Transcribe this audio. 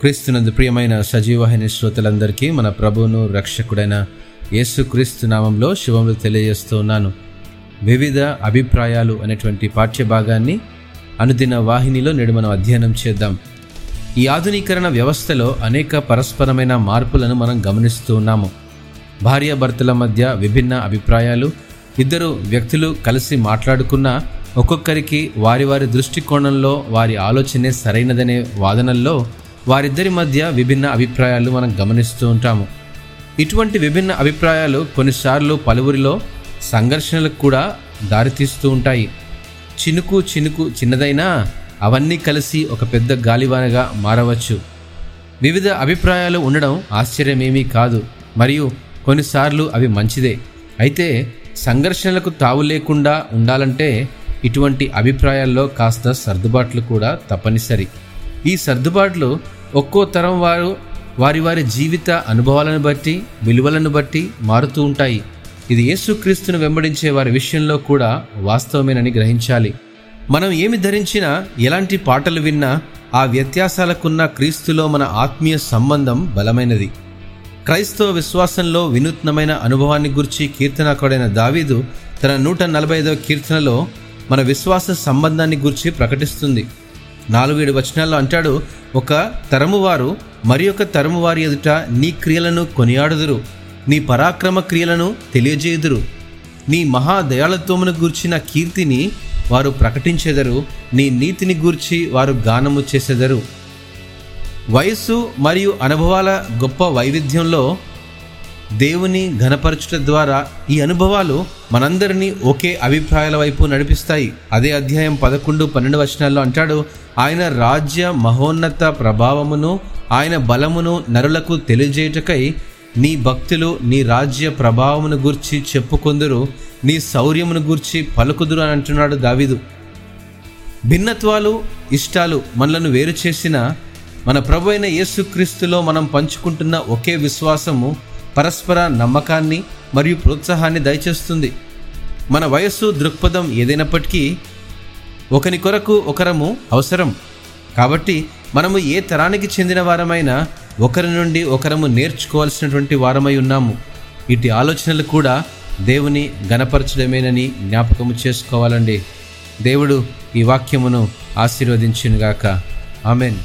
క్రీస్తునందు ప్రియమైన సజీవహిని శ్రోతలందరికీ మన ప్రభువును రక్షకుడైన యేసుక్రీస్తు నామంలో శుభములు తెలియజేస్తున్నాను వివిధ అభిప్రాయాలు అనేటువంటి పాఠ్య భాగాన్ని అనుదిన వాహినిలో నేడు మనం అధ్యయనం చేద్దాం. ఈ ఆధునీకరణ వ్యవస్థలో అనేక పరస్పరమైన మార్పులను మనం గమనిస్తూ ఉన్నాము. భార్యాభర్తల మధ్య విభిన్న అభిప్రాయాలు ఇద్దరు వ్యక్తులు కలిసి మాట్లాడుకున్న ఒక్కొక్కరికి వారి వారి దృష్టికోణంలో వారి ఆలోచనే సరైనదనే వాదనల్లో వారిద్దరి మధ్య విభిన్న అభిప్రాయాలు మనం గమనిస్తూ ఉంటాము. ఇటువంటి విభిన్న అభిప్రాయాలు కొన్నిసార్లు పలువురిలో సంఘర్షణలకు కూడా దారితీస్తూ ఉంటాయి. చినుకు చినుకు చిన్నదైనా అవన్నీ కలిసి ఒక పెద్ద గాలివానగా మారవచ్చు. వివిధ అభిప్రాయాలు ఉండడం ఆశ్చర్యమేమీ కాదు. మరియు కొన్నిసార్లు అవి మంచిదే. అయితే సంఘర్షణలకు తావు లేకుండా ఉండాలంటే ఇటువంటి అభిప్రాయాల్లో కాస్త సర్దుబాట్లు కూడా తప్పనిసరి. ఈ సర్దుబాట్లు ఒక్కో తరం వారు వారి వారి జీవిత అనుభవాలను బట్టి విలువలను బట్టి మారుతూ ఉంటాయి. ఇది యేసుక్రీస్తును వెంబడించే వారి విషయంలో కూడా వాస్తవమేనని గ్రహించాలి. మనం ఏమి ధరించినా ఎలాంటి పాటలు విన్నా ఆ వ్యత్యాసాలకున్న క్రీస్తులో మన ఆత్మీయ సంబంధం బలమైనది. క్రైస్తవ విశ్వాసంలో వినూత్నమైన అనుభవాన్ని గురించి కీర్తనకుడైన దావీదు తన నూట నలభై ఐదవ కీర్తనలో మన విశ్వాస సంబంధాన్ని గురించి ప్రకటిస్తుంది. నాలుగేడు వచనాల్లో అంటాడు ఒక తరమువారు మరి ఒక తరము వారి ఎదుట నీ క్రియలను కొనియాడుదురు. నీ పరాక్రమ క్రియలను తెలియజేయుదురు. నీ మహాదయాళత్వమును గూర్చిన కీర్తిని వారు ప్రకటించెదరు. నీ నీతిని గూర్చి వారు గానము చేసెదరు. వయస్సు మరియు అనుభవాల గొప్ప వైవిధ్యంలో దేవుని ఘనపరచుట ద్వారా ఈ అనుభవాలు మనందరినీ ఒకే అభిప్రాయాల వైపు నడిపిస్తాయి. అదే అధ్యాయం పదకొండు పన్నెండు వచనాల్లో అంటాడు ఆయన రాజ్య మహోన్నత ప్రభావమును ఆయన బలమును నరులకు తెలియజేయుటకై నీ భక్తులు నీ రాజ్య ప్రభావమును గూర్చి చెప్పుకొందురు నీ శౌర్యమును గూర్చి పలుకుదురు అని అంటున్నాడు దావిదు. భిన్నత్వాలు ఇష్టాలు మనలను వేరు చేసిన మన ప్రభు అయిన యేసుక్రీస్తులో మనం పంచుకుంటున్న ఒకే విశ్వాసము పరస్పర నమ్మకాన్ని మరియు ప్రోత్సాహాన్ని దయచేస్తుంది. మన వయస్సు దృక్పథం ఏదైనప్పటికీ ఒకని కొరకు ఒకరము అవసరం. కాబట్టి మనము ఏ తరానికి చెందిన వారమైనా ఒకరి నుండి ఒకరము నేర్చుకోవాల్సినటువంటి వారమై ఉన్నాము. ఇటు ఆలోచనలు కూడా దేవుని గణపరచడమేనని జ్ఞాపకము చేసుకోవాలండి. దేవుడు ఈ వాక్యమును ఆశీర్వదించినగాక. ఆమెన్.